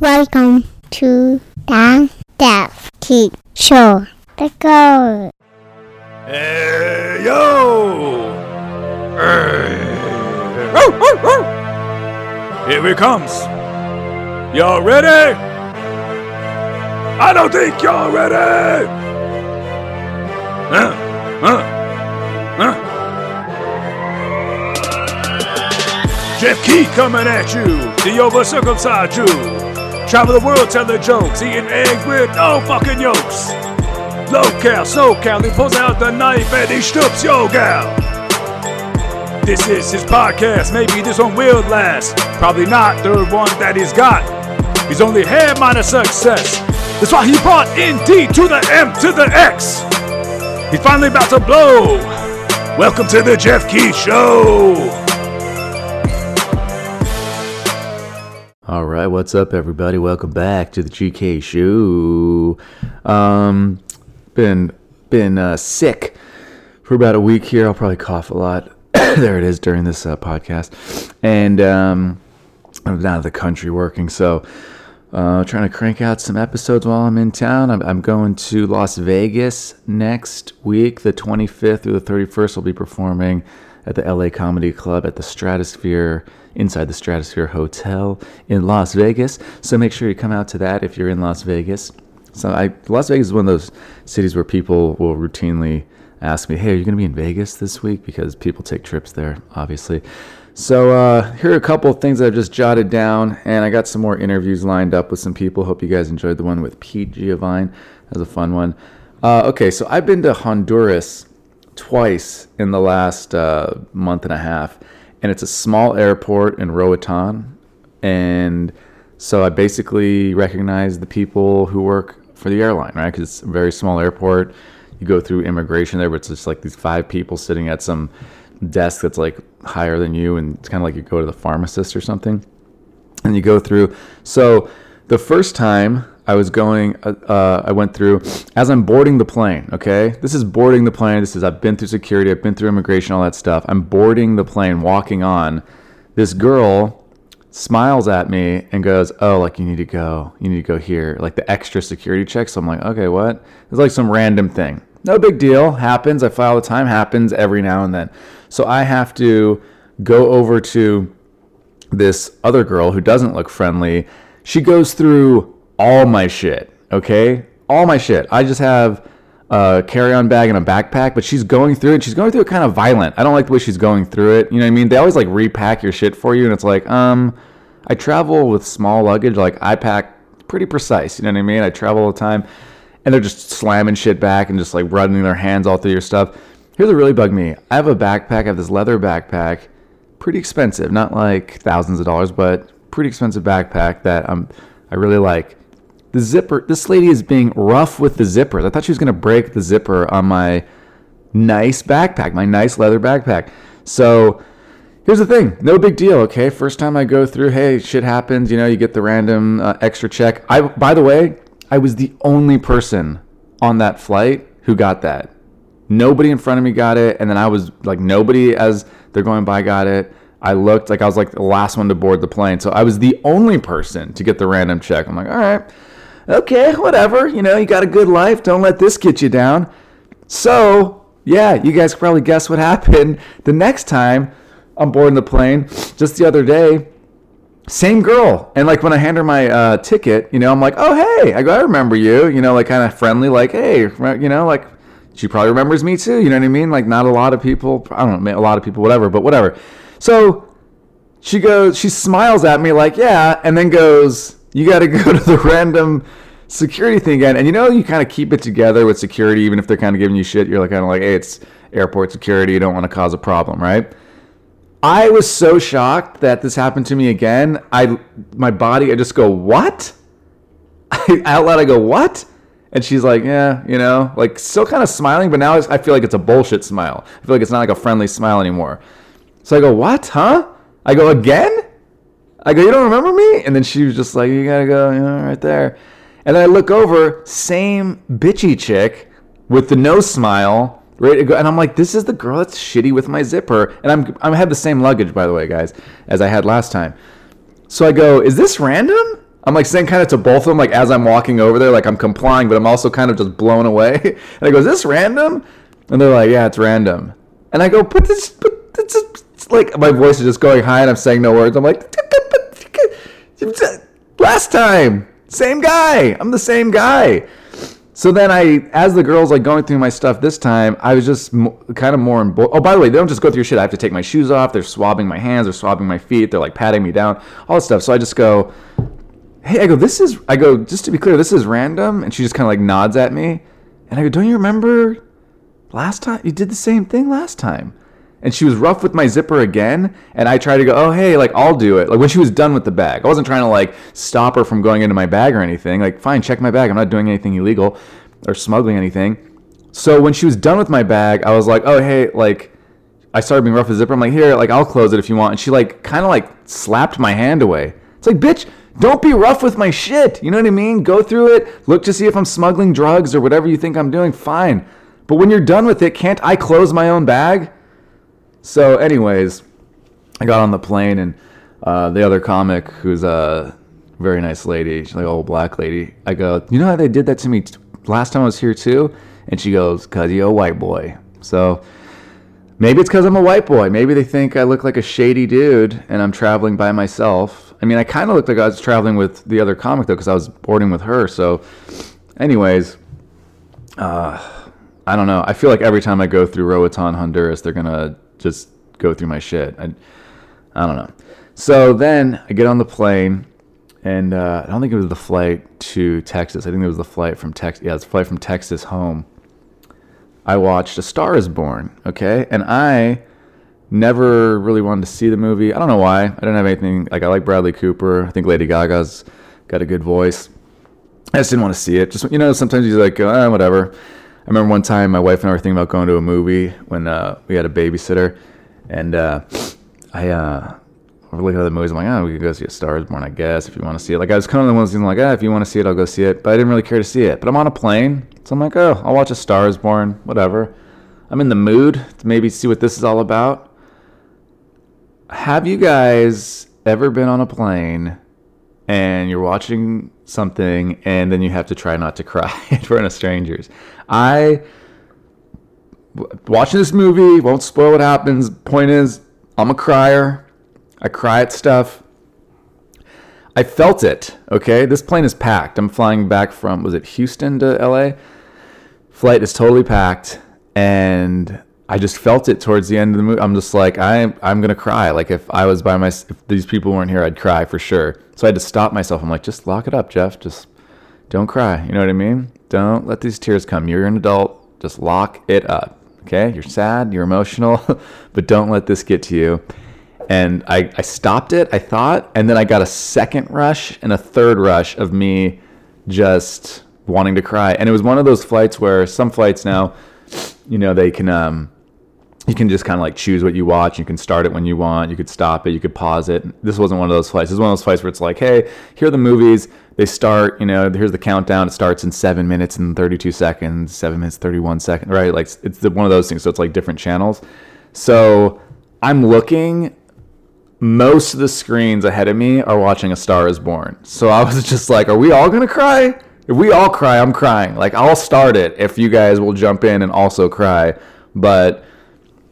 Welcome to the Geoff Keith Show. Let's go. Hey, yo! Hey. Here he comes. Y'all ready? I don't think y'all ready. Huh? Huh? Huh? Geoff Keith coming at you, the over circumcised Jew. Travel the world telling jokes, eating eggs with no fucking yolks. Low cal, so cal, he pulls out the knife and he strips yo gal. This is his podcast, maybe this one will last. Probably not the one that he's got. He's only had minus success. That's why he brought in D to the M to the X. He's finally about to blow. Welcome to the Geoff Keith Show. All right, what's up, everybody? Welcome back to the GK Show. Um, been been uh, sick for about a week here. I'll probably cough a lot. there it is during this uh, podcast, and um, I'm down at the country working, so uh, trying to crank out some episodes while I'm in town. I'm, I'm going to Las Vegas next week, the 25th through the 31st. I'll be performing at the LA Comedy Club at the Stratosphere inside the Stratosphere Hotel in Las Vegas. So make sure you come out to that if you're in Las Vegas. So I, Las Vegas is one of those cities where people will routinely ask me, "Hey, are you going to be in Vegas this week?" Because people take trips there, obviously. So uh, here are a couple of things I've just jotted down, and I got some more interviews lined up with some people. Hope you guys enjoyed the one with Pete Giovine. That was a fun one. Uh, okay, so I've been to Honduras twice in the last uh, month and a half, and it's a small airport in Roatan, and so I basically recognize the people who work for the airline, right? Because it's a very small airport. You go through immigration there, but it's just like these five people sitting at some desk that's like higher than you, and it's kind of like you go to the pharmacist or something, and you go through. So the first time I was going, uh, uh, I went through as I'm boarding the plane. Okay, this is boarding the plane. This is I've been through security, I've been through immigration, all that stuff. I'm boarding the plane, walking on. This girl smiles at me and goes, "Oh, like you need to go, you need to go here, like the extra security check." So I'm like, "Okay, what?" It's like some random thing. No big deal. Happens. I fly all the time. Happens every now and then. So I have to go over to this other girl who doesn't look friendly. She goes through all my shit, okay? All my shit. I just have a carry-on bag and a backpack, but she's going through it. She's going through it kind of violent. I don't like the way she's going through it. You know what I mean? They always like repack your shit for you, and it's like, um, I travel with small luggage. Like I pack pretty precise. You know what I mean? I travel all the time, and they're just slamming shit back and just like running their hands all through your stuff. Here's what really bugged me. I have a backpack. I have this leather backpack, pretty expensive, not like thousands of dollars, but pretty expensive backpack that I'm I really like. The zipper. This lady is being rough with the zippers. I thought she was gonna break the zipper on my nice backpack, my nice leather backpack. So here's the thing no big deal okay first time i go through hey shit happens you know you get the random uh, extra check i by the way i was the only person on that flight who got that. Nobody in front of me got it and then i was like nobody as they're going by got it. I looked like i was like the last one to board the plane. So i was the only person to get the random check. I'm like all right okay whatever. You know you got a good life. Don't let this get you down. So yeah you guys probably guess what happened the next time I'm boarding the plane. Just the other day, same girl. And like when I hand her my uh, ticket, you know, I'm like, oh, hey, I go, I remember you, you know, like kind of friendly, like, hey, you know, like she probably remembers me too. You know what I mean? Like not a lot of people, I don't know, a lot of people, whatever, but whatever. So she goes, she smiles at me like, yeah, and then goes, you got to go to the random security thing again. And you know, you kind of keep it together with security, even if they're kind of giving you shit. You're like, kind of like, hey, it's airport security. You don't want to cause a problem, right? I was so shocked that this happened to me again. I my body, I just go, what? I, out loud, I go, what? And she's like, yeah, you know, like still kind of smiling, but now I feel like it's a bullshit smile. I feel like it's not like a friendly smile anymore. So I go, what? Huh? I go again? I go, you don't remember me? And then she was just like, you gotta go, you know, right there. And then I look over, same bitchy chick with the no smile ready to go. And I'm like, this is the girl that's shitty with my zipper. And I'm I have the same luggage, by the way, guys, as I had last time. So I go, is this random? I'm like saying kind of to both of them, like as I'm walking over there, like I'm complying, but I'm also kind of just blown away. And I go, "Is this random?" And they're like, "Yeah, it's random." And I go, "But this, but this is it's like my voice is just going high, and I'm saying no words. I'm like, last time, same guy. I'm the same guy." So then I, as the girls like going through my stuff this time, I was just kind of more. Embo- oh, by the way, they don't just go through shit. I have to take my shoes off. They're swabbing my hands. They're swabbing my feet. They're like patting me down, all this stuff. So I just go, hey, I go, this is, I go, just to be clear, this is random. And she just kind of like nods at me. And I go, don't you remember last time? You did the same thing last time. And she was rough with my zipper again. And I tried to go, oh, hey, like, I'll do it. Like, when she was done with the bag, I wasn't trying to, like, stop her from going into my bag or anything. Like, fine, check my bag. I'm not doing anything illegal or smuggling anything. So when she was done with my bag, I was like, oh, hey, like, I started being rough with the zipper. I'm like, here, like, I'll close it if you want. And she, like, kind of, like, slapped my hand away. It's like, bitch, don't be rough with my shit. You know what I mean? Go through it. Look to see if I'm smuggling drugs or whatever you think I'm doing. Fine. But when you're done with it, can't I close my own bag? So, anyways, I got on the plane and uh, the other comic, who's a very nice lady, she's like an old black lady. I go, you know how they did that to me t- last time I was here too? And she goes, cause you're a white boy. So maybe it's because I'm a white boy. Maybe they think I look like a shady dude and I'm traveling by myself. I mean, I kind of looked like I was traveling with the other comic though, because I was boarding with her. So, anyways, uh, I don't know. I feel like every time I go through Roatan, Honduras, they're gonna just go through my shit. I, I don't know. So then I get on the plane, and uh, I don't think it was the flight to Texas. I think it was the flight from Texas. Yeah, it's flight from Texas home. I watched A Star Is Born. Okay, and I never really wanted to see the movie. I don't know why. I didn't have anything like I like Bradley Cooper. I think Lady Gaga's got a good voice. I just didn't want to see it. Just you know, sometimes you're like, uh, whatever. I remember one time my wife and I were thinking about going to a movie when uh, we had a babysitter, and uh, I uh, we're looking at the movies. I'm like, oh, we could go see a Star Is Born, I guess, if you want to see it. Like I was kind of the one who's like, ah, if you want to see it, I'll go see it. But I didn't really care to see it. But I'm on a plane, so I'm like, oh, I'll watch a Star Is Born, whatever. I'm in the mood to maybe see what this is all about. Have you guys ever been on a plane and you're watching something and then you have to try not to cry in front of strangers? I watching this movie won't spoil what happens. Point is, I'm a crier. I cry at stuff. I felt it. Okay, this plane is packed. I'm flying back from was it Houston to LA? Flight is totally packed, and I just felt it towards the end of the movie. I'm just like I I'm gonna cry. Like if I was by my if these people weren't here, I'd cry for sure. So I had to stop myself. I'm like, just lock it up, Geoff. Just don't cry. You know what I mean? Don't let these tears come. You're an adult. Just lock it up. Okay? You're sad, you're emotional, but don't let this get to you. And I, I stopped it, I thought, and then I got a second rush and a third rush of me just wanting to cry. And it was one of those flights where some flights now, you know, they can um you can just kind of like choose what you watch. You can start it when you want. You could stop it. You could pause it. This wasn't one of those flights. This is one of those flights where it's like, hey, here are the movies. They start, you know, here's the countdown. It starts in seven minutes and 32 seconds, seven minutes, 31 seconds, right? Like it's one of those things. So it's like different channels. So I'm looking. Most of the screens ahead of me are watching A Star is Born. So I was just like, are we all going to cry? If we all cry, I'm crying. Like I'll start it if you guys will jump in and also cry. But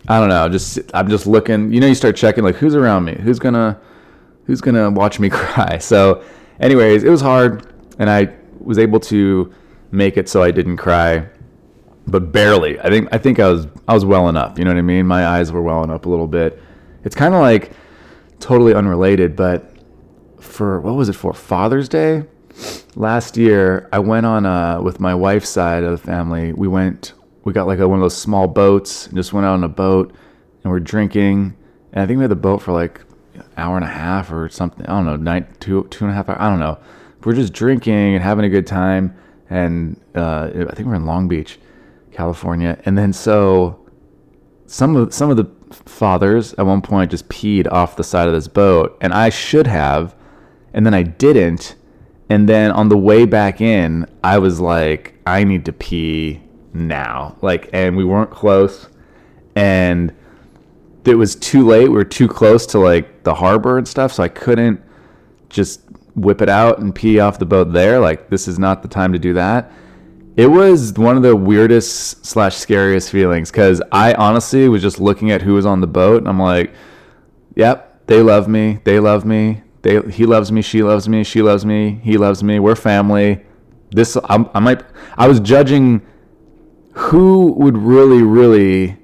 I don't know. Just I'm just looking. You know, you start checking like who's around me, who's gonna who's gonna watch me cry. So, anyways, it was hard, and I was able to make it so I didn't cry, but barely. I think I think I was I was well enough. You know what I mean? My eyes were welling up a little bit. It's kind of like totally unrelated, but for what was it for Father's Day last year? I went on uh, with my wife's side of the family. We went we got like a, one of those small boats and just went out on a boat and we're drinking. And I think we had the boat for like an hour and a half or something. I don't know, night two two and a half. Hours, I don't know. We're just drinking and having a good time. And uh, I think we're in Long Beach, California. And then so some of some of the fathers at one point just peed off the side of this boat, and I should have, and then I didn't. And then on the way back in, I was like, I need to pee now. Like, and we weren't close, and it was too late. We were too close to like the harbor and stuff, so I couldn't just whip it out and pee off the boat there. Like this is not the time to do that. It was one of the weirdest slash scariest feelings because I honestly was just looking at who was on the boat and I'm like, yep, they love me, they love me, they he loves me, she loves me, she loves me, he loves me, we're family. This I, I might I was judging who would really really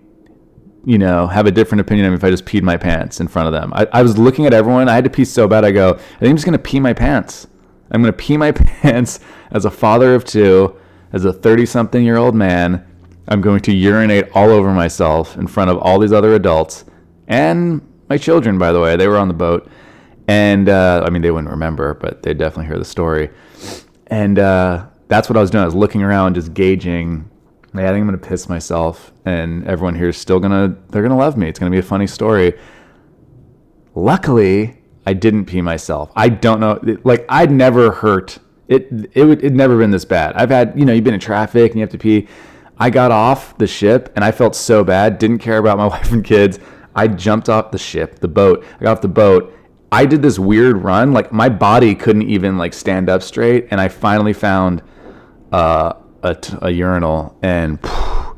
you know, have a different opinion of me if I just peed my pants in front of them. I, I was looking at everyone. I had to pee so bad. I go, I think I'm just going to pee my pants. I'm going to pee my pants as a father of two, as a 30 something year old man. I'm going to urinate all over myself in front of all these other adults and my children, by the way. They were on the boat. And uh, I mean, they wouldn't remember, but they'd definitely hear the story. And uh, that's what I was doing. I was looking around, just gauging yeah, I think I'm gonna piss myself, and everyone here is still gonna they're gonna love me. It's gonna be a funny story. Luckily, I didn't pee myself. I don't know, like I'd never hurt it. It would it never been this bad. I've had you know you've been in traffic and you have to pee. I got off the ship and I felt so bad. Didn't care about my wife and kids. I jumped off the ship, the boat. I got off the boat. I did this weird run. Like my body couldn't even like stand up straight, and I finally found. Uh, a, t- a urinal and phew,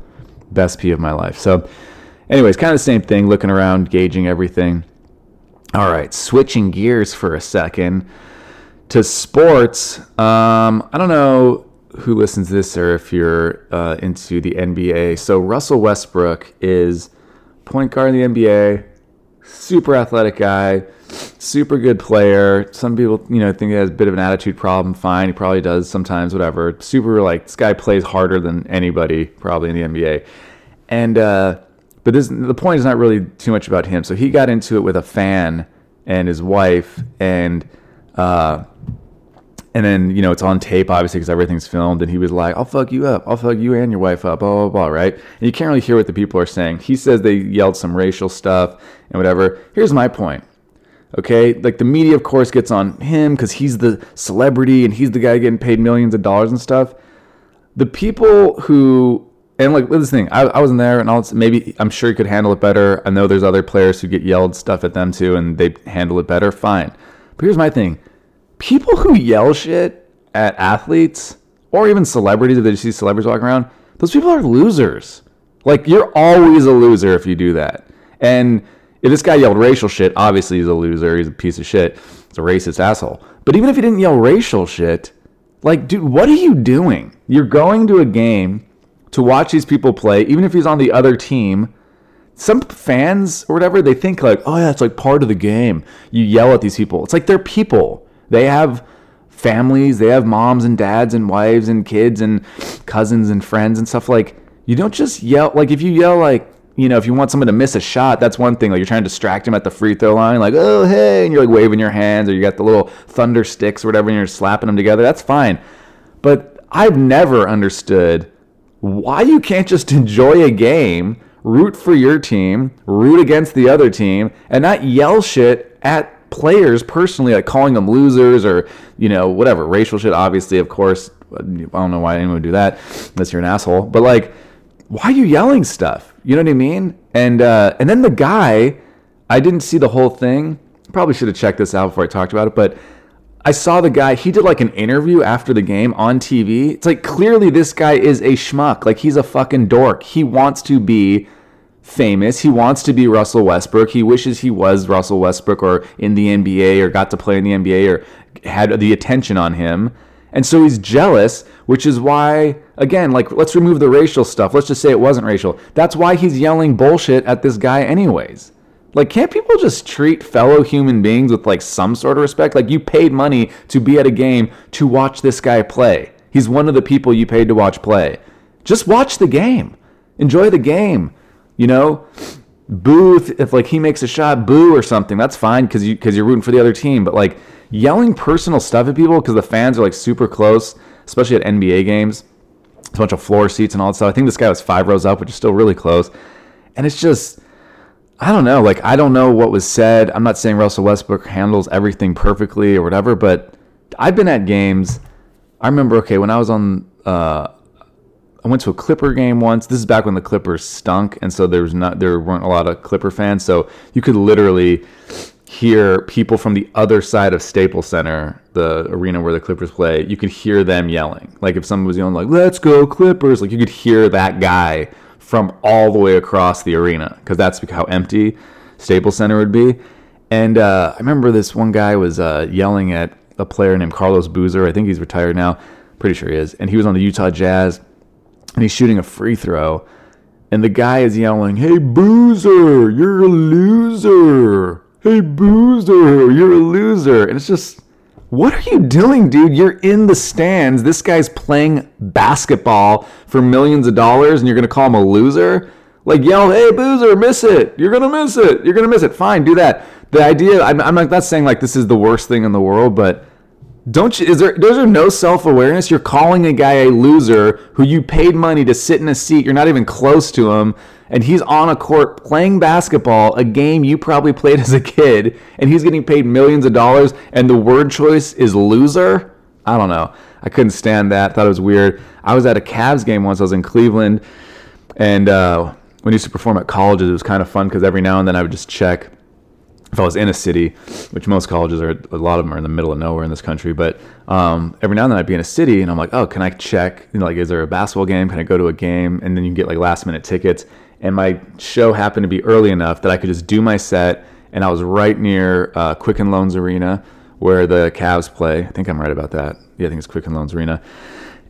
best pee of my life. So, anyways, kind of the same thing, looking around, gauging everything. All right, switching gears for a second to sports. Um, I don't know who listens to this or if you're uh, into the NBA. So, Russell Westbrook is point guard in the NBA, super athletic guy super good player. Some people, you know, think he has a bit of an attitude problem. Fine, he probably does sometimes. Whatever. Super like this guy plays harder than anybody probably in the NBA. And uh, but this the point is not really too much about him. So he got into it with a fan and his wife, and uh, and then you know it's on tape obviously because everything's filmed. And he was like, "I'll fuck you up. I'll fuck you and your wife up." Blah blah blah. Right? And you can't really hear what the people are saying. He says they yelled some racial stuff and whatever. Here's my point Okay, like the media, of course, gets on him because he's the celebrity and he's the guy getting paid millions of dollars and stuff. The people who and like this thing, I, I wasn't there, and I'll maybe I'm sure he could handle it better. I know there's other players who get yelled stuff at them too, and they handle it better. Fine, but here's my thing: people who yell shit at athletes or even celebrities, if they see celebrities walking around, those people are losers. Like you're always a loser if you do that, and if this guy yelled racial shit, obviously he's a loser. He's a piece of shit. He's a racist asshole. But even if he didn't yell racial shit, like, dude, what are you doing? You're going to a game to watch these people play, even if he's on the other team. Some fans or whatever, they think like, oh yeah, it's like part of the game. You yell at these people. It's like they're people. They have families, they have moms and dads and wives and kids and cousins and friends and stuff like you don't just yell like if you yell like you know, if you want someone to miss a shot, that's one thing. Like you're trying to distract him at the free throw line, like, oh, hey, and you're like waving your hands, or you got the little thunder sticks or whatever, and you're slapping them together. That's fine. But I've never understood why you can't just enjoy a game, root for your team, root against the other team, and not yell shit at players personally, like calling them losers or, you know, whatever, racial shit, obviously, of course. I don't know why anyone would do that unless you're an asshole. But like, why are you yelling stuff? You know what I mean? And uh, and then the guy, I didn't see the whole thing. Probably should have checked this out before I talked about it, but I saw the guy. He did like an interview after the game on TV. It's like clearly this guy is a schmuck. Like he's a fucking dork. He wants to be famous. He wants to be Russell Westbrook. He wishes he was Russell Westbrook or in the NBA or got to play in the NBA or had the attention on him. And so he's jealous, which is why, again, like, let's remove the racial stuff. Let's just say it wasn't racial. That's why he's yelling bullshit at this guy, anyways. Like, can't people just treat fellow human beings with, like, some sort of respect? Like, you paid money to be at a game to watch this guy play. He's one of the people you paid to watch play. Just watch the game. Enjoy the game. You know? Boo if, like, he makes a shot, boo or something. That's fine because you, cause you're rooting for the other team. But, like, yelling personal stuff at people because the fans are like super close, especially at NBA games. It's a bunch of floor seats and all that stuff. I think this guy was five rows up, which is still really close. And it's just, I don't know. Like, I don't know what was said. I'm not saying Russell Westbrook handles everything perfectly or whatever, but I've been at games. I remember, okay, when I was on, uh, I went to a Clipper game once. This is back when the Clippers stunk, and so there was not there weren't a lot of Clipper fans. So you could literally hear people from the other side of Staples Center, the arena where the Clippers play. You could hear them yelling. Like if someone was yelling like "Let's go Clippers!" Like you could hear that guy from all the way across the arena because that's how empty Staples Center would be. And uh, I remember this one guy was uh, yelling at a player named Carlos Boozer. I think he's retired now. Pretty sure he is. And he was on the Utah Jazz, and he's shooting a free throw. And the guy is yelling, "Hey Boozer, you're a loser! Hey Boozer, you're a loser!" And it's just, what are you doing, dude? You're in the stands. This guy's playing basketball for millions of dollars, and you're gonna call him a loser? Like yell, "Hey Boozer, miss it! You're gonna miss it! You're gonna miss it!" Fine, do that. The idea, I'm, I'm not saying like this is the worst thing in the world, but don't you? Is there? There's there no self awareness? You're calling a guy a loser who you paid money to sit in a seat. You're not even close to him, and he's on a court playing basketball, a game you probably played as a kid, and he's getting paid millions of dollars. And the word choice is loser. I don't know. I couldn't stand that. Thought it was weird. I was at a Cavs game once. I was in Cleveland, and uh, when I used to perform at colleges, it was kind of fun because every now and then I would just check if I was in a city, which most colleges are, a lot of them are in the middle of nowhere in this country, but um, every now and then I'd be in a city and I'm like, oh, can I check? You know, like, is there a basketball game? Can I go to a game? And then you can get like last minute tickets. And my show happened to be early enough that I could just do my set. And I was right near uh, Quicken Loans Arena where the Cavs play. I think I'm right about that. Yeah, I think it's Quicken Loans Arena.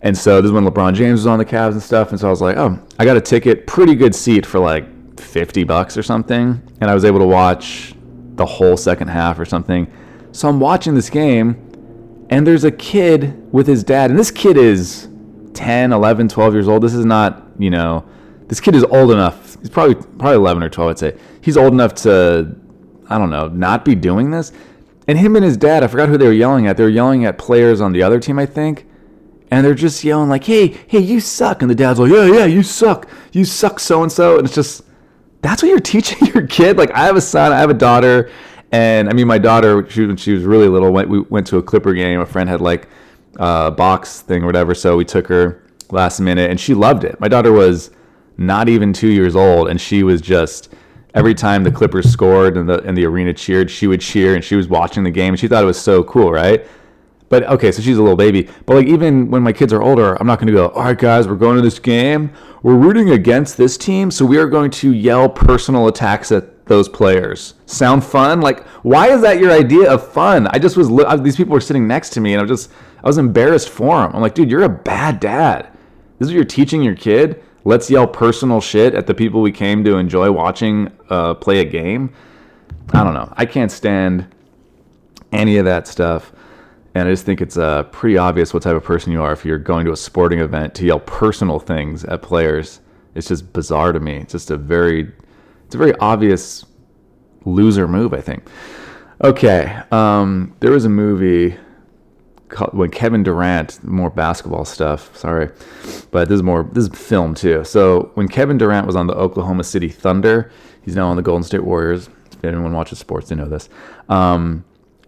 And so this is when LeBron James was on the Cavs and stuff. And so I was like, oh, I got a ticket, pretty good seat for like 50 bucks or something. And I was able to watch the whole second half or something. So I'm watching this game, and there's a kid with his dad, and this kid is 10, 11, 12 years old. This is not, you know, this kid is old enough. He's probably probably 11 or 12, I'd say. He's old enough to, I don't know, not be doing this. And him and his dad, I forgot who they were yelling at. They were yelling at players on the other team, I think. And they're just yelling like, "Hey, hey, you suck!" And the dad's like, "Yeah, yeah, you suck. You suck, so and so." And it's just that's what you're teaching your kid. Like I have a son, I have a daughter, and I mean my daughter, she, when she was really little, went we went to a Clipper game. A friend had like a box thing or whatever, so we took her last minute, and she loved it. My daughter was not even two years old, and she was just every time the Clippers scored and the and the arena cheered, she would cheer, and she was watching the game, and she thought it was so cool, right? But okay, so she's a little baby. But like even when my kids are older, I'm not going to go, all right, guys, we're going to this game. We're rooting against this team, so we are going to yell personal attacks at those players. Sound fun? Like, why is that your idea of fun? I just was these people were sitting next to me, and I was just I was embarrassed for them. I'm like, dude, you're a bad dad. This is what you're teaching your kid. Let's yell personal shit at the people we came to enjoy watching uh, play a game. I don't know. I can't stand any of that stuff. And I just think it's uh, pretty obvious what type of person you are if you're going to a sporting event to yell personal things at players. It's just bizarre to me. It's just a very, it's a very obvious loser move, I think. Okay, um, there was a movie called, when Kevin Durant, more basketball stuff. Sorry, but this is more this is film too. So when Kevin Durant was on the Oklahoma City Thunder, he's now on the Golden State Warriors. If anyone watches sports, they know this. Um,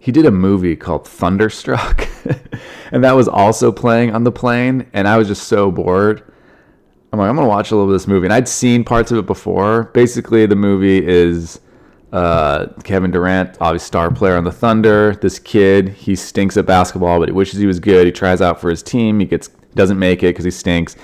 he did a movie called Thunderstruck, and that was also playing on the plane. And I was just so bored. I'm like, I'm gonna watch a little of this movie, and I'd seen parts of it before. Basically, the movie is uh, Kevin Durant, obviously star player on the Thunder. This kid, he stinks at basketball, but he wishes he was good. He tries out for his team. He gets doesn't make it because he stinks.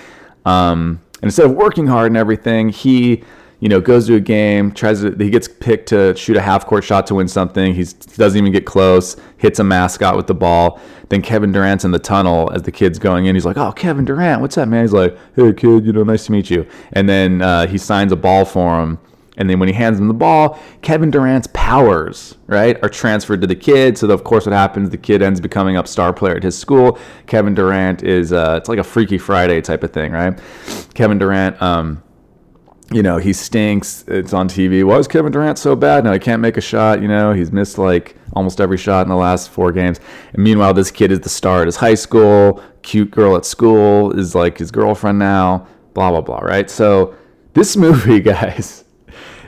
Um, and instead of working hard and everything, he you know, goes to a game, tries to, he gets picked to shoot a half court shot to win something. He's, he doesn't even get close, hits a mascot with the ball. Then Kevin Durant's in the tunnel as the kid's going in. He's like, Oh, Kevin Durant, what's up, man? He's like, Hey, kid, you know, nice to meet you. And then uh, he signs a ball for him. And then when he hands him the ball, Kevin Durant's powers, right, are transferred to the kid. So, of course, what happens? The kid ends becoming a star player at his school. Kevin Durant is, uh, it's like a Freaky Friday type of thing, right? Kevin Durant, um, you know, he stinks. It's on TV. Why is Kevin Durant so bad? Now he can't make a shot. You know, he's missed like almost every shot in the last four games. And meanwhile, this kid is the star at his high school. Cute girl at school is like his girlfriend now. Blah blah blah. Right. So this movie, guys,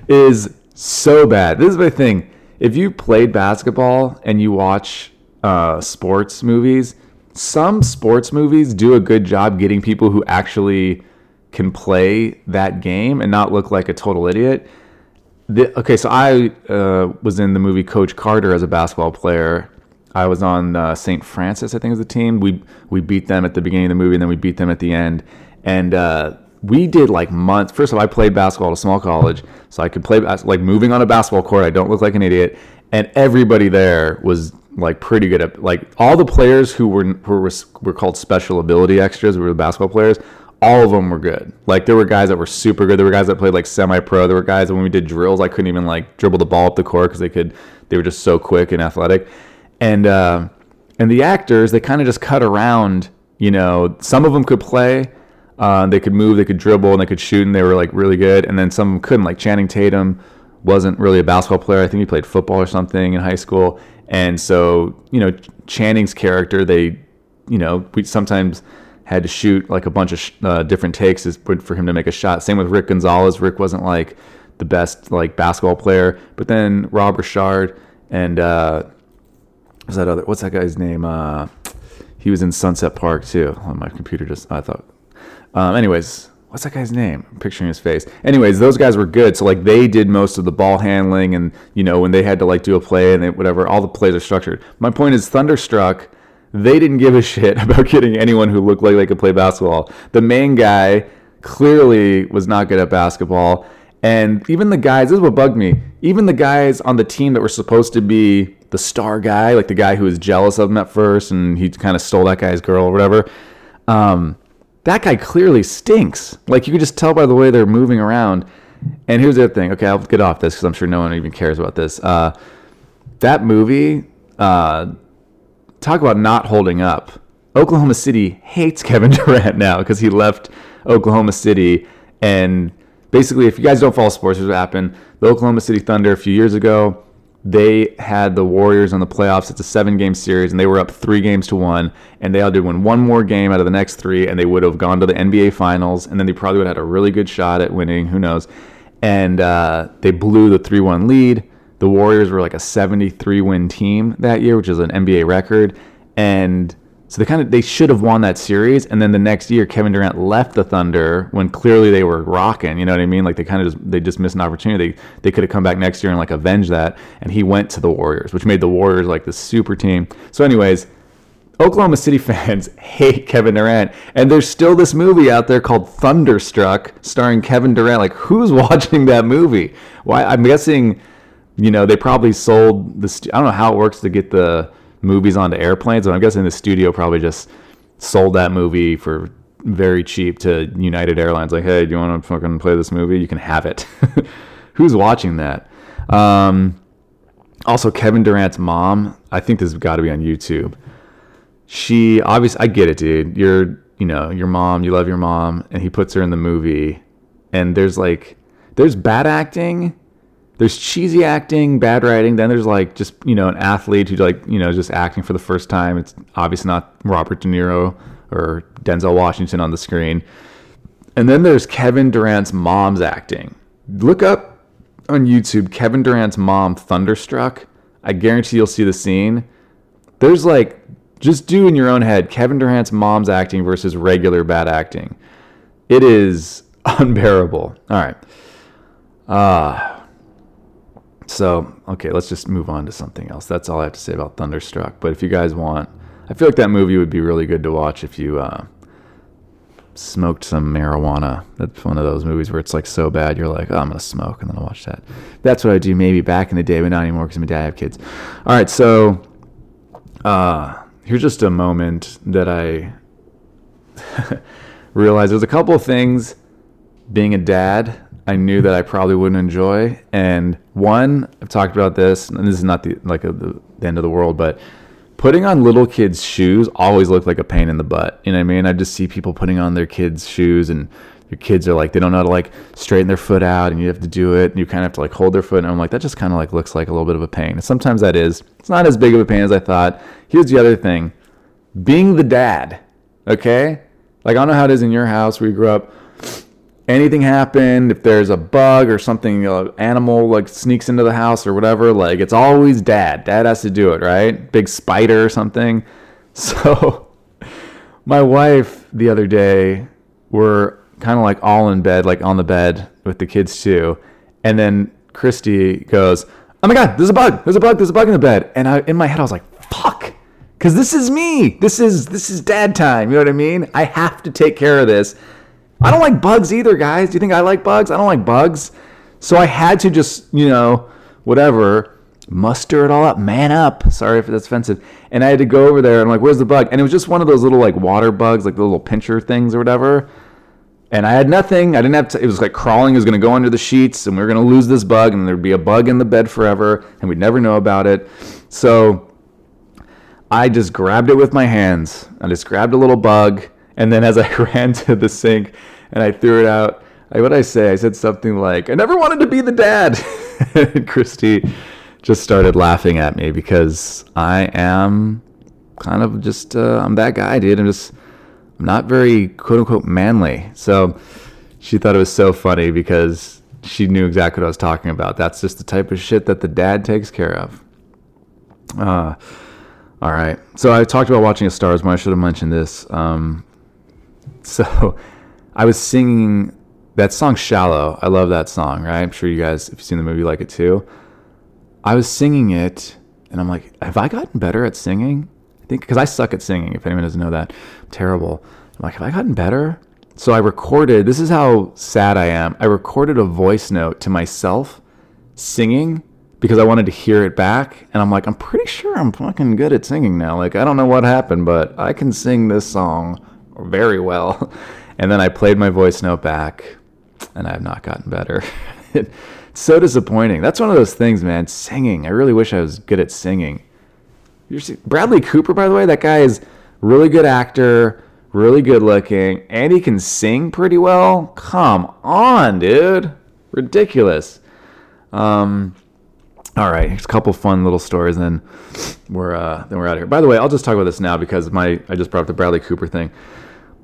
is so bad. This is my thing. If you played basketball and you watch uh, sports movies, some sports movies do a good job getting people who actually can play that game and not look like a total idiot. the, okay, so I uh, was in the movie Coach Carter as a basketball player. I was on uh, St. Francis, I think, is the team. We we beat them at the beginning of the movie, and then we beat them at the end. And uh, we did like months. First of all, I played basketball at a small college, so I could play like moving on a basketball court. I don't look like an idiot, and everybody there was like pretty good at like all the players who were who were, were called special ability extras. Were the basketball players. All of them were good. Like there were guys that were super good. There were guys that played like semi-pro. There were guys that when we did drills, I couldn't even like dribble the ball up the court because they could. They were just so quick and athletic, and uh, and the actors they kind of just cut around. You know, some of them could play. Uh, they could move, they could dribble, and they could shoot, and they were like really good. And then some couldn't. Like Channing Tatum wasn't really a basketball player. I think he played football or something in high school. And so, you know, Channing's character, they, you know, we sometimes had to shoot like a bunch of sh- uh, different takes for him to make a shot. Same with Rick Gonzalez. Rick wasn't like the best like basketball player, but then Rob Richard and uh, what's that other? What's that guy's name? Uh, he was in Sunset Park too. On my computer, just I thought. Um, anyways, what's that guy's name? I'm picturing his face. Anyways, those guys were good. So like they did most of the ball handling, and you know when they had to like do a play and they, whatever, all the plays are structured. My point is, Thunderstruck. They didn't give a shit about getting anyone who looked like they could play basketball. The main guy clearly was not good at basketball. And even the guys, this is what bugged me. Even the guys on the team that were supposed to be the star guy, like the guy who was jealous of him at first and he kind of stole that guy's girl or whatever, um, that guy clearly stinks. Like you could just tell by the way they're moving around. And here's the other thing. Okay, I'll get off this because I'm sure no one even cares about this. Uh, that movie, uh, talk about not holding up. Oklahoma City hates Kevin Durant now because he left Oklahoma City. And basically, if you guys don't follow sports, here's what happened. The Oklahoma City Thunder a few years ago, they had the Warriors on the playoffs. It's a seven game series, and they were up three games to one. And they all did win one more game out of the next three, and they would have gone to the NBA Finals. And then they probably would have had a really good shot at winning. Who knows? And uh, they blew the 3 1 lead. The Warriors were like a 73 win team that year, which is an NBA record. And so they kind of they should have won that series. And then the next year, Kevin Durant left the Thunder when clearly they were rocking. You know what I mean? Like they kind of just they just missed an opportunity. They, they could have come back next year and like avenge that. And he went to the Warriors, which made the Warriors like the super team. So, anyways, Oklahoma City fans hate Kevin Durant, and there's still this movie out there called Thunderstruck, starring Kevin Durant. Like, who's watching that movie? Why? I'm guessing, you know, they probably sold the. I don't know how it works to get the movies onto airplanes, but I'm guessing the studio probably just sold that movie for very cheap to United Airlines. Like, hey, do you want to fucking play this movie? You can have it. who's watching that? Um, also, Kevin Durant's mom. I think this has got to be on YouTube she obviously I get it, dude. You're you know your mom, you love your mom, and he puts her in the movie, and there's like there's bad acting, there's cheesy acting, bad writing. Then there's like just you know an athlete who's like you know just acting for the first time. It's obviously not Robert De Niro or Denzel Washington on the screen. And then there's Kevin Durant's mom's acting. Look up on YouTube Kevin Durant's mom Thunderstruck. I guarantee you'll see the scene. There's like just do in your own head Kevin Durant's mom's acting versus regular bad acting. It is unbearable. All right. Uh so okay, let's just move on to something else. That's all I have to say about Thunderstruck. But if you guys want, I feel like that movie would be really good to watch if you uh, smoked some marijuana. That's one of those movies where it's like so bad you're like, oh, I'm gonna smoke, and then I'll watch that. That's what I do maybe back in the day, but not anymore because my dad have kids. All right, so uh, here's just a moment that I realized there's a couple of things being a dad I knew that I probably wouldn't enjoy. And one, I've talked about this, and this is not the like a, the, the end of the world, but putting on little kids' shoes always looked like a pain in the butt. You know what I mean? I just see people putting on their kids' shoes and your kids are like they don't know how to like straighten their foot out and you have to do it and you kind of have to like hold their foot and I'm like that just kind of like looks like a little bit of a pain. And sometimes that is. It's not as big of a pain as I thought. Here's the other thing. Being the dad, okay? Like I don't know how it is in your house where you grew up. Anything happened, if there's a bug or something, animal like sneaks into the house or whatever, like it's always dad. Dad has to do it, right? Big spider or something. So my wife the other day were kind of like all in bed, like on the bed with the kids too. And then Christy goes, "Oh my god, there's a bug! There's a bug! There's a bug in the bed!" And I, in my head, I was like, "Fuck!" Because this is me. This is this is dad time. You know what I mean? I have to take care of this. I don't like bugs either, guys. Do you think I like bugs? I don't like bugs. So I had to just, you know, whatever, muster it all up, man up. Sorry if that's offensive. And I had to go over there and I'm like, where's the bug? And it was just one of those little like water bugs, like the little pincher things or whatever. And I had nothing. I didn't have to. It was like crawling. It was going to go under the sheets, and we were going to lose this bug, and there'd be a bug in the bed forever, and we'd never know about it. So I just grabbed it with my hands. I just grabbed a little bug, and then as I ran to the sink and I threw it out, I, what I say? I said something like, "I never wanted to be the dad." and Christy just started laughing at me because I am kind of just uh, I'm that guy, dude. I'm just I'm not very quote unquote manly. So she thought it was so funny because she knew exactly what I was talking about. That's just the type of shit that the dad takes care of. Uh, all right. So I talked about watching A Star Is. I should have mentioned this. Um, so I was singing that song "Shallow." I love that song. Right? I'm sure you guys, if you've seen the movie, like it too. I was singing it, and I'm like, have I gotten better at singing? I think because I suck at singing. If anyone doesn't know that, I'm terrible. I'm like, have I gotten better? So I recorded. This is how sad I am. I recorded a voice note to myself singing because I wanted to hear it back. And I'm like, I'm pretty sure I'm fucking good at singing now. Like, I don't know what happened, but I can sing this song very well. And then I played my voice note back, and I have not gotten better. it's so disappointing. That's one of those things, man. Singing. I really wish I was good at singing. Bradley Cooper, by the way, that guy is really good actor, really good looking, and he can sing pretty well. Come on, dude. Ridiculous. Um, all right, a couple fun little stories, and we're uh, then we're out of here. By the way, I'll just talk about this now because my I just brought up the Bradley Cooper thing.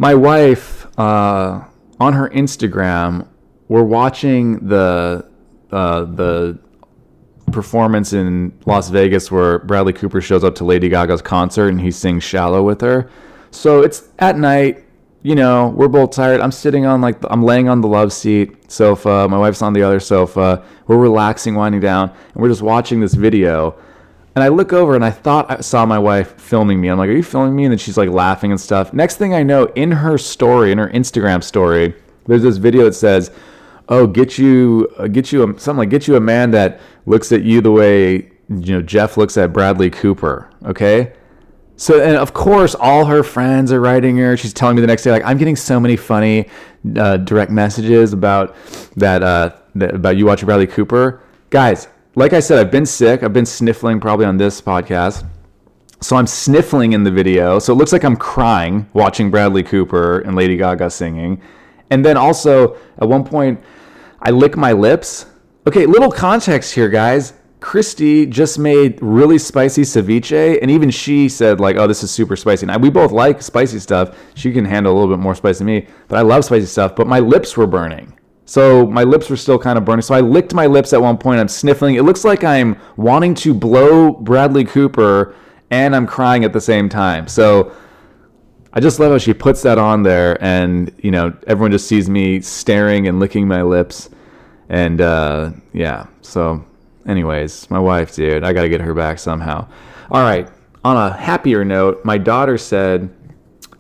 My wife uh, on her Instagram, we're watching the uh, the performance in Las Vegas where Bradley Cooper shows up to Lady Gaga's concert and he sings "Shallow" with her. So it's at night. You know, we're both tired. I'm sitting on like I'm laying on the love seat sofa. My wife's on the other sofa. We're relaxing, winding down, and we're just watching this video. And I look over and I thought I saw my wife filming me. I'm like, "Are you filming me?" And then she's like laughing and stuff. Next thing I know, in her story, in her Instagram story, there's this video that says, "Oh, get you, uh, get you a, something like get you a man that looks at you the way you know Geoff looks at Bradley Cooper." Okay. So and of course, all her friends are writing her. She's telling me the next day, like, I'm getting so many funny uh, direct messages about that, uh, that about you watching Bradley Cooper, guys. Like I said, I've been sick. I've been sniffling probably on this podcast. So I'm sniffling in the video. So it looks like I'm crying watching Bradley Cooper and Lady Gaga singing. And then also at one point, I lick my lips. Okay, little context here, guys. Christy just made really spicy ceviche, and even she said like, "Oh, this is super spicy." Now we both like spicy stuff. She can handle a little bit more spicy than me, but I love spicy stuff. But my lips were burning, so my lips were still kind of burning. So I licked my lips at one point. I'm sniffling. It looks like I'm wanting to blow Bradley Cooper, and I'm crying at the same time. So I just love how she puts that on there, and you know, everyone just sees me staring and licking my lips, and uh, yeah. So, anyways, my wife, dude, I gotta get her back somehow. All right. On a happier note, my daughter said,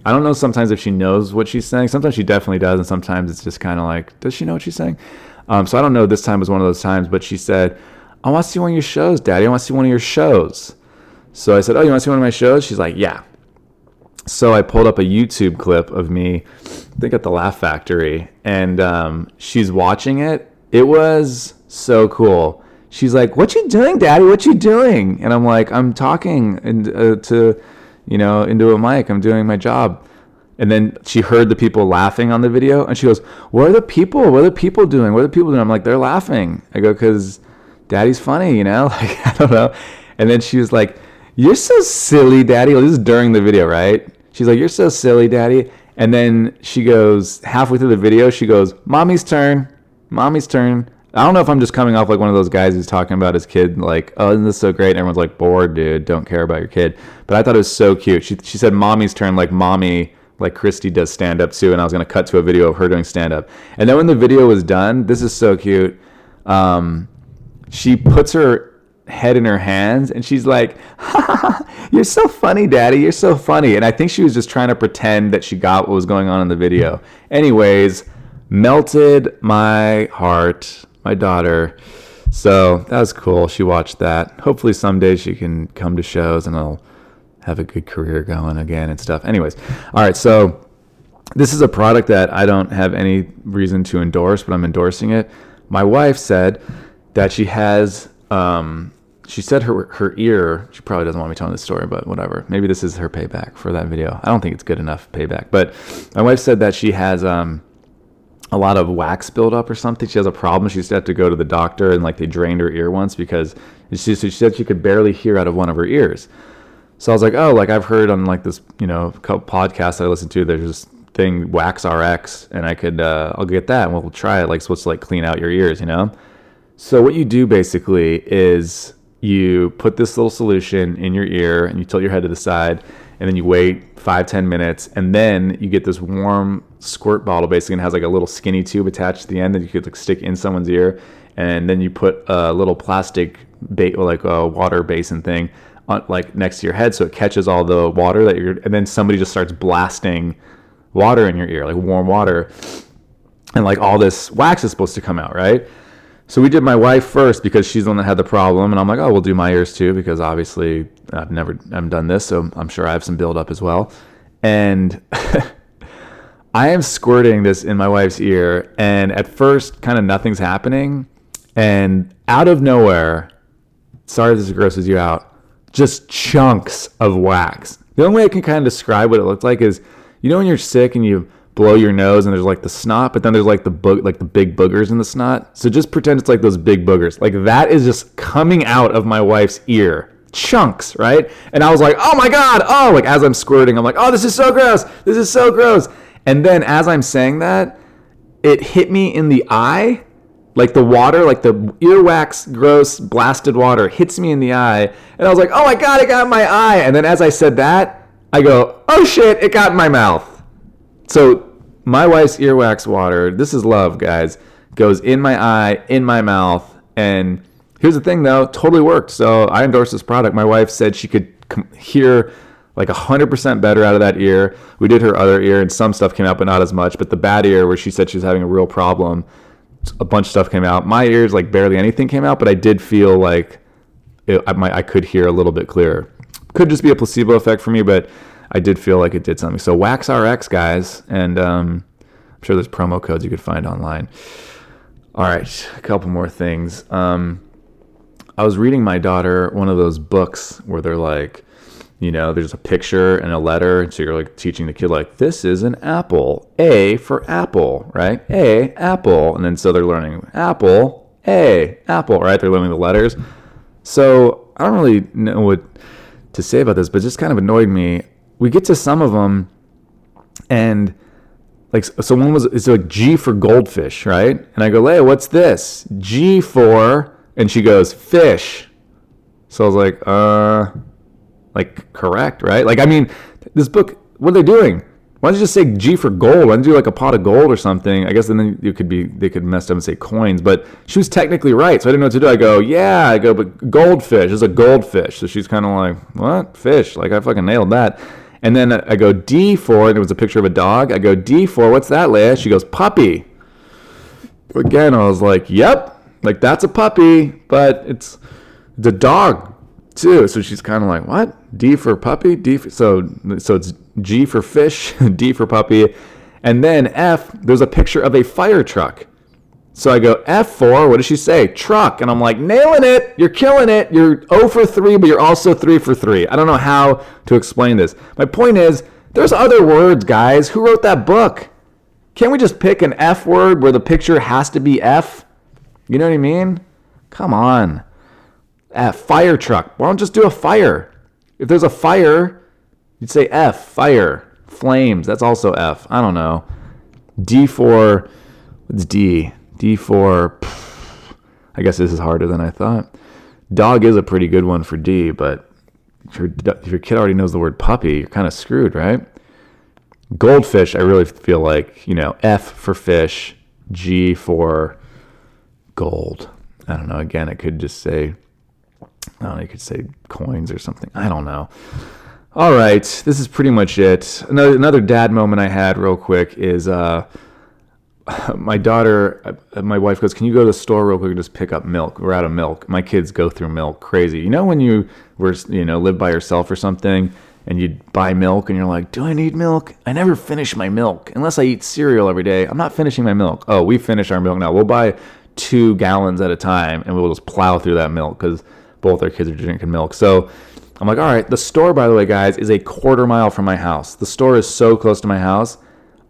I don't know sometimes if she knows what she's saying. Sometimes she definitely does, and sometimes it's just kind of like, does she know what she's saying? Um, so I don't know. This time was one of those times, but she said, I want to see one of your shows, Daddy. I want to see one of your shows. So I said, Oh, you want to see one of my shows? She's like, Yeah. So I pulled up a YouTube clip of me, I think at the Laugh Factory, and um, she's watching it. It was so cool. She's like, "What you doing, Daddy? What you doing?" And I'm like, "I'm talking in, uh, to, you know, into a mic. I'm doing my job." And then she heard the people laughing on the video, and she goes, "What are the people? What are the people doing? What are the people doing?" I'm like, "They're laughing." I go, "Cause Daddy's funny, you know." Like I don't know. And then she was like, "You're so silly, Daddy." This is during the video, right? She's like, "You're so silly, Daddy." And then she goes halfway through the video, she goes, "Mommy's turn. Mommy's turn." I don't know if I'm just coming off like one of those guys who's talking about his kid, like, "Oh, isn't this so great?" And everyone's like, "Bored, dude. Don't care about your kid." But I thought it was so cute. She she said, "Mommy's turn," like mommy, like Christy does stand up too. And I was gonna cut to a video of her doing stand up. And then when the video was done, this is so cute. Um, she puts her head in her hands and she's like, You're so funny, daddy. You're so funny. And I think she was just trying to pretend that she got what was going on in the video. Anyways, melted my heart, my daughter. So that was cool. She watched that. Hopefully, someday she can come to shows and I'll have a good career going again and stuff. Anyways, all right. So this is a product that I don't have any reason to endorse, but I'm endorsing it. My wife said that she has um, she said her her ear. She probably doesn't want me telling this story, but whatever. Maybe this is her payback for that video. I don't think it's good enough payback. But my wife said that she has um, a lot of wax buildup or something. She has a problem. She used to have to go to the doctor and like they drained her ear once because she, so she said she could barely hear out of one of her ears. So I was like, oh, like I've heard on like this, you know, couple podcasts I listen to. There's this thing Wax RX, and I could uh, I'll get that and we'll try it. Like supposed to like clean out your ears, you know. So what you do basically is you put this little solution in your ear and you tilt your head to the side and then you wait five ten minutes and then you get this warm squirt bottle basically and has like a little skinny tube attached to the end that you could like stick in someone's ear and then you put a little plastic bait like a water basin thing on, like next to your head so it catches all the water that you're and then somebody just starts blasting water in your ear like warm water and like all this wax is supposed to come out right so we did my wife first because she's the one that had the problem, and I'm like, oh, we'll do my ears too because obviously I've never I haven't done this, so I'm sure I have some build up as well. And I am squirting this in my wife's ear, and at first, kind of nothing's happening, and out of nowhere, sorry if this grosses you out, just chunks of wax. The only way I can kind of describe what it looked like is, you know, when you're sick and you blow your nose and there's like the snot, but then there's like the boog- like the big boogers in the snot. So just pretend it's like those big boogers. Like that is just coming out of my wife's ear. Chunks, right? And I was like, "Oh my god." Oh, like as I'm squirting, I'm like, "Oh, this is so gross. This is so gross." And then as I'm saying that, it hit me in the eye. Like the water, like the earwax, gross, blasted water hits me in the eye. And I was like, oh my God, it got in my eye. And then as I said that, I go, oh shit, it got in my mouth. So my wife's earwax water, this is love, guys, goes in my eye, in my mouth, and here's the thing though, totally worked. So I endorse this product. My wife said she could hear like 100% better out of that ear. We did her other ear and some stuff came out, but not as much. But the bad ear, where she said she was having a real problem, a bunch of stuff came out. My ears, like barely anything came out, but I did feel like it, I, I could hear a little bit clearer. Could just be a placebo effect for me, but I did feel like it did something. So Wax RX, guys, and um, I'm sure there's promo codes you could find online. All right, a couple more things. Um, I was reading my daughter one of those books where they're like, you know, there's a picture and a letter, and so you're like teaching the kid like, this is an apple, A for apple, right? A apple, and then so they're learning apple, A apple, right? They're learning the letters. So I don't really know what to say about this, but just kind of annoyed me we get to some of them and like so one was it's like G for goldfish, right? And I go, Leia, what's this? G for and she goes, fish. So I was like, uh like correct, right? Like I mean, this book, what are they doing? Why don't you just say G for gold? Why don't you do like a pot of gold or something? I guess then you could be they could mess up and say coins, but she was technically right, so I didn't know what to do. I go, yeah, I go, but goldfish is a goldfish. So she's kind of like, what fish? Like I fucking nailed that. And then I go D for, and it was a picture of a dog. I go D for, what's that, Leia? She goes, puppy. Again, I was like, yep, like that's a puppy, but it's the dog too. So she's kind of like, what? D for puppy? D for, so so it's G for fish, D for puppy, and then F. There's a picture of a fire truck. So I go, F4, what does she say? Truck. And I'm like, nailing it. You're killing it. You're 0 for 3, but you're also 3 for 3. I don't know how to explain this. My point is, there's other words, guys. Who wrote that book? Can't we just pick an F word where the picture has to be F? You know what I mean? Come on. F, fire truck. Why don't just do a fire? If there's a fire, you'd say F, fire. Flames, that's also F. I don't know. D for, what's D? D4, I guess this is harder than I thought. Dog is a pretty good one for D, but if your, if your kid already knows the word puppy, you're kind of screwed, right? Goldfish, I really feel like, you know, F for fish, G for gold. I don't know. Again, it could just say, I don't know, you could say coins or something. I don't know. All right, this is pretty much it. Another another dad moment I had real quick is uh, my daughter, uh, my wife goes, "Can you go to the store real quick and just pick up milk? We're out of milk." My kids go through milk crazy. You know when you were you know live by yourself or something, and you buy milk and you're like, "Do I need milk?" I never finish my milk unless I eat cereal every day. I'm not finishing my milk. Oh, we finish our milk now. We'll buy two gallons at a time and we'll just plow through that milk because both our kids are drinking milk. So I'm like, all right. The store, by the way, guys, is a quarter mile from my house. The store is so close to my house.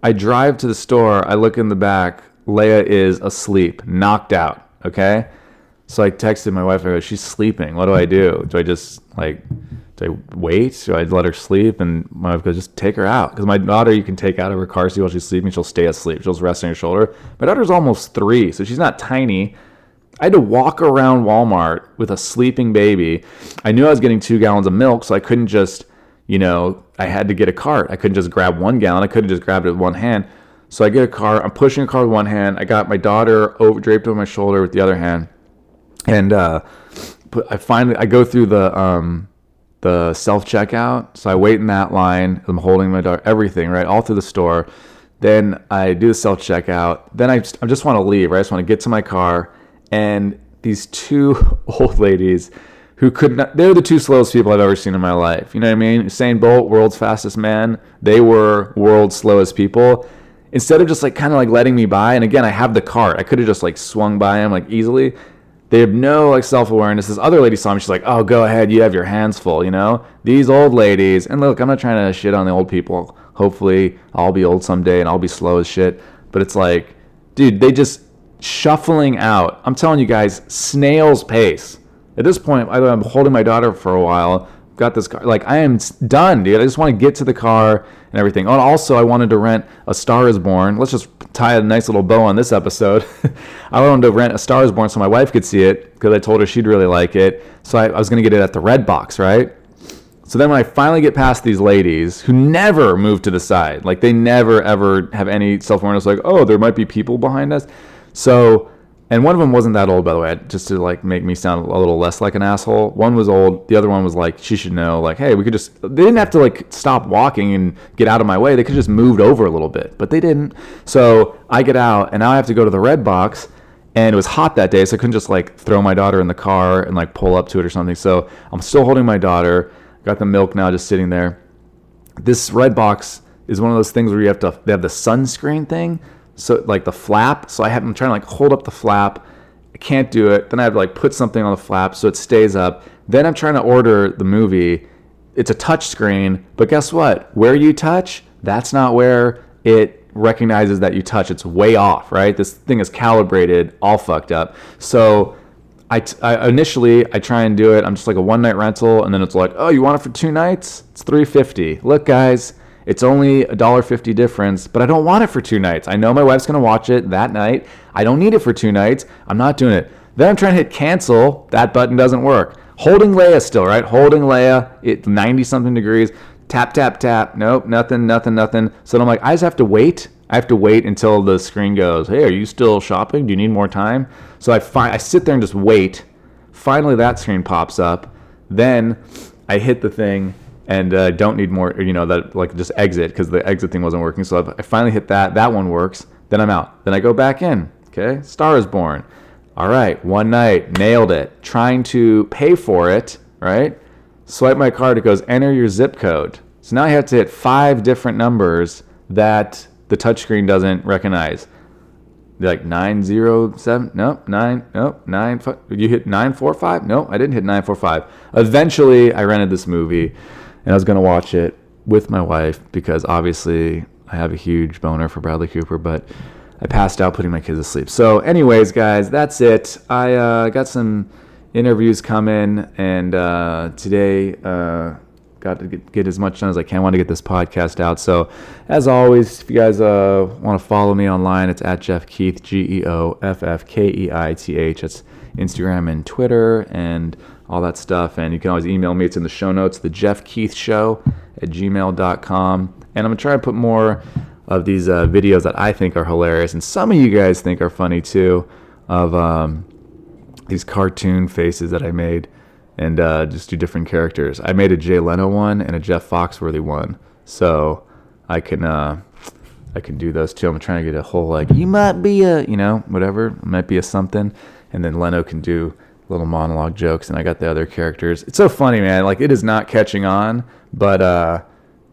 I drive to the store. I look in the back. Leia is asleep, knocked out. Okay. So I texted my wife. I go, she's sleeping. What do I do? Do I just like, do I wait? Do I let her sleep? And my wife goes, just take her out. Because my daughter, you can take out of her car seat while she's sleeping. She'll stay asleep. She'll just rest on your shoulder. My daughter's almost three, so she's not tiny. I had to walk around Walmart with a sleeping baby. I knew I was getting two gallons of milk, so I couldn't just, you know, I had to get a cart. I couldn't just grab one gallon. I couldn't just grab it with one hand. So I get a car. I'm pushing a car with one hand. I got my daughter over, draped over my shoulder with the other hand, and uh, I finally I go through the um, the self checkout. So I wait in that line. I'm holding my daughter, everything right, all through the store. Then I do the self checkout. Then I just, I just want to leave. Right, I just want to get to my car and these two old ladies who could not they're the two slowest people I've ever seen in my life. You know what I mean? Usain Bolt, world's fastest man, they were world's slowest people. Instead of just like kind of like letting me by, and again, I have the cart. I could have just like swung by them like easily. They have no like self-awareness. This other lady saw me. She's like, "Oh, go ahead. You have your hands full." You know, these old ladies. And look, I'm not trying to shit on the old people. Hopefully, I'll be old someday and I'll be slow as shit. But it's like, dude, they just shuffling out. I'm telling you guys, snail's pace. At this point, I'm holding my daughter for a while. Got this car. Like, I am done, dude. I just want to get to the car and everything. Oh, and also, I wanted to rent A Star is Born. Let's just tie a nice little bow on this episode. I wanted to rent A Star is Born so my wife could see it because I told her she'd really like it. So I, I was going to get it at the Redbox, right? So then when I finally get past these ladies who never move to the side, like they never ever have any self awareness, like, oh, there might be people behind us. So, and one of them wasn't that old, by the way, just to like make me sound a little less like an asshole. One was old. The other one was like, she should know, like, hey, we could just, they didn't have to like stop walking and get out of my way. They could just moved over a little bit, but they didn't. So I get out and now I have to go to the Redbox and it was hot that day. So I couldn't just like throw my daughter in the car and like pull up to it or something. So I'm still holding my daughter, got the milk now just sitting there. This Redbox is one of those things where you have to, they have the sunscreen thing so like the flap. So I have I'm trying to like hold up the flap. I can't do it. Then I have to like put something on the flap so it stays up. Then I'm trying to order the movie. It's a touch screen, but guess what? Where you touch, that's not where it recognizes that you touch. It's way off, right? This thing is calibrated, all fucked up. So I, t- I initially I try and do it. I'm just like a one night rental, and then it's like, oh, you want it for two nights? It's three fifty. Look, guys, it's only a dollar fifty difference, but I don't want it for two nights. I know my wife's gonna watch it that night. I don't need it for two nights. I'm not doing it. Then I'm trying to hit cancel. That button doesn't work. Holding Leia still, right? Holding Leia. It's 90 something degrees. Tap, tap, tap. Nope, nothing, nothing, nothing. So I'm like, I just have to wait. I have to wait until the screen goes, hey, are you still shopping? Do you need more time? So I, fi- I sit there and just wait. Finally, that screen pops up. Then I hit the thing and uh, don't need more, you know, that like just exit because the exit thing wasn't working. So I finally hit that. That one works. Then I'm out. Then I go back in. Okay. Star is born. All right. One night, nailed it. Trying to pay for it, right? Swipe my card. It goes, enter your zip code. So now I have to hit five different numbers that the touchscreen doesn't recognize. like nine zero seven. Nope, nine, nope, nine. Five. You hit nine four five. Nope, I didn't hit nine four five. Eventually, I rented this movie and I was going to watch it with my wife because obviously I have a huge boner for Bradley Cooper, but I passed out putting my kids to sleep. So, anyways, guys, that's it. I uh, got some interviews coming, and uh, today uh, got to get, get, as much done as I can. Want to get this podcast out. So, as always, if you guys uh, want to follow me online, it's at Geoff Keith, G E O F F K E I T H. It's Instagram and Twitter and all that stuff. And you can always email me. It's in the show notes, the Geoff Keith Show at gmail.com. And I'm going to try to put more of these uh, videos that I think are hilarious and some of you guys think are funny too of um, these cartoon faces that I made and uh, just do different characters. I made a Jay Leno one and a Jeff Foxworthy one, so I can uh, I can do those too. I'm trying to get a whole like you might be a you know whatever might be a something, and then Leno can do little monologue jokes, and I got the other characters. It's so funny, man. Like it is not catching on, but uh,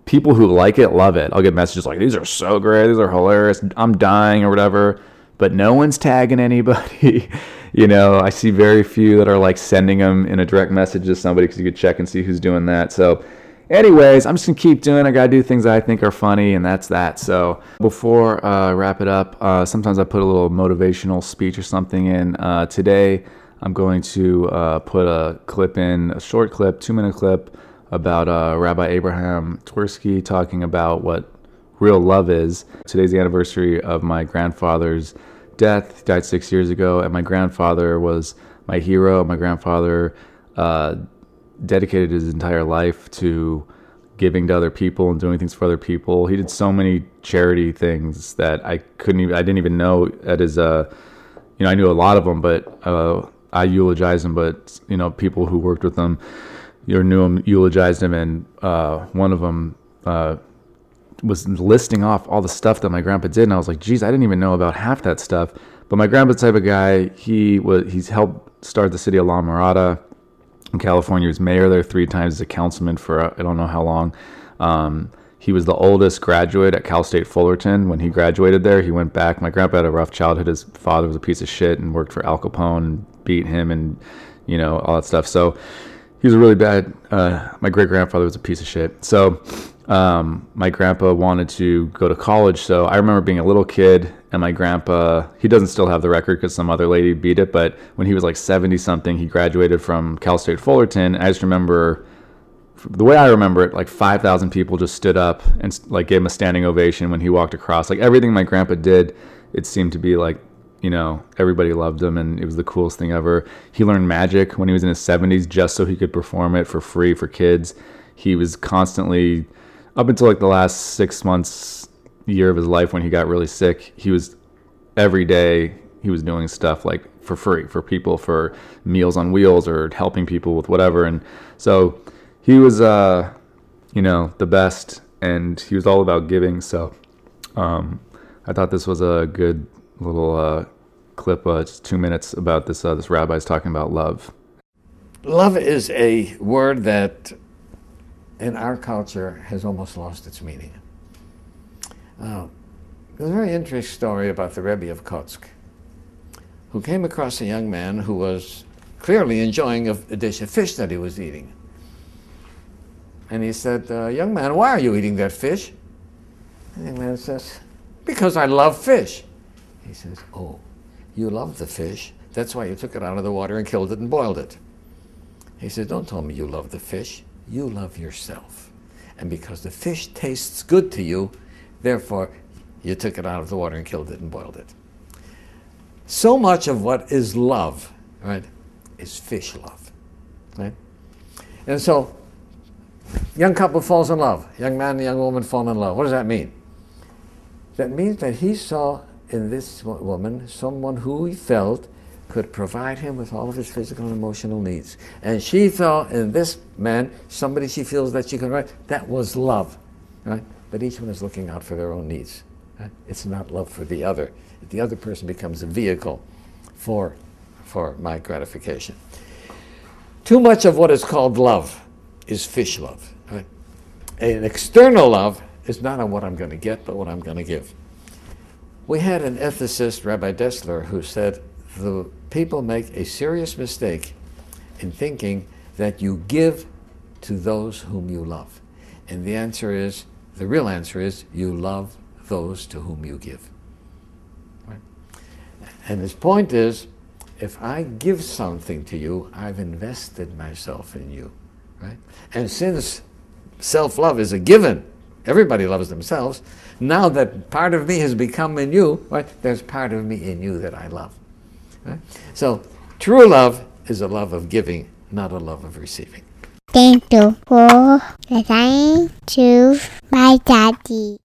people who like it love it. I'll get messages like these are so great, these are hilarious. I'm dying or whatever, but no one's tagging anybody. you know, I see very few that are like sending them in a direct message to somebody because you could check and see who's doing that. So, anyways, I'm just gonna keep doing. I gotta do things I think are funny, and that's that. So, before uh, I wrap it up, uh, sometimes I put a little motivational speech or something in. Uh, today, I'm going to uh, put a clip in, a short clip, two minute clip about uh, Rabbi Abraham Twerski talking about what real love is. Today's the anniversary of my grandfather's death. He died six years ago, and my grandfather was my hero. My grandfather uh, dedicated his entire life to giving to other people and doing things for other people. He did so many charity things that I couldn't even, I didn't even know at his, uh, you know, I knew a lot of them, but uh, I eulogized him, but, you know, people who worked with him, you knew him, eulogized him, and uh, one of them, uh, was listing off all the stuff that my grandpa did, and I was like, geez, I didn't even know about half that stuff. But my grandpa's type of guy. He was he's helped start the city of La Mirada in California. He was mayor there three times as a councilman for uh, I don't know how long. Um, he was the oldest graduate at Cal State Fullerton. When he graduated there, he went back. My grandpa had a rough childhood. His father was a piece of shit and worked for Al Capone and beat him and you know all that stuff. So he was a really bad. Uh, my great grandfather was a piece of shit. So um, my grandpa wanted to go to college. So I remember being a little kid, and my grandpa, he doesn't still have the record because some other lady beat it, but when he was like 70 something, he graduated from Cal State Fullerton. I just remember the way I remember it, like 5,000 people just stood up and like gave him a standing ovation when he walked across. Like everything my grandpa did, it seemed to be like, you know, everybody loved him and it was the coolest thing ever. He learned magic when he was in his 70s just so he could perform it for free for kids. He was constantly up until like the last six months, year of his life when he got really sick, he was every day he was doing stuff like for free for people for meals on wheels or helping people with whatever. And so he was, uh, you know, the best, and he was all about giving. So um, I thought this was a good little uh, clip, uh, just two minutes about this. Uh, this rabbi's talking about love. Love is a word that in our culture has almost lost its meaning. Uh, there's a very interesting story about the Rebbe of Kotsk, who came across a young man who was clearly enjoying a, a dish of fish that he was eating. And he said, uh, Young man, why are you eating that fish? And the young man says, Because I love fish. He says, Oh, you love the fish. That's why you took it out of the water and killed it and boiled it. He says, Don't tell me you love the fish you love yourself. And because the fish tastes good to you, therefore you took it out of the water and killed it and boiled it. So much of what is love, right, is fish love. Right? And so young couple falls in love, young man and young woman fall in love. What does that mean? That means that he saw in this woman someone who he felt could provide him with all of his physical and emotional needs. And she thought in this man, somebody she feels that she can write, that was love. Right? But each one is looking out for their own needs. Right? It's not love for the other. The other person becomes a vehicle for, for my gratification. Too much of what is called love is fish love. Right? An external love is not on what I'm going to get, but what I'm going to give. We had an ethicist, Rabbi Dessler, who said the people make a serious mistake in thinking that you give to those whom you love. And the answer is, the real answer is, you love those to whom you give. Right? And his point is, if I give something to you, I've invested myself in you. Right? And since self love is a given, everybody loves themselves, now that part of me has become in you, right, there's part of me in you that I love. Right? So, true love is a love of giving, not a love of receiving. Thank you for listening to my daddy.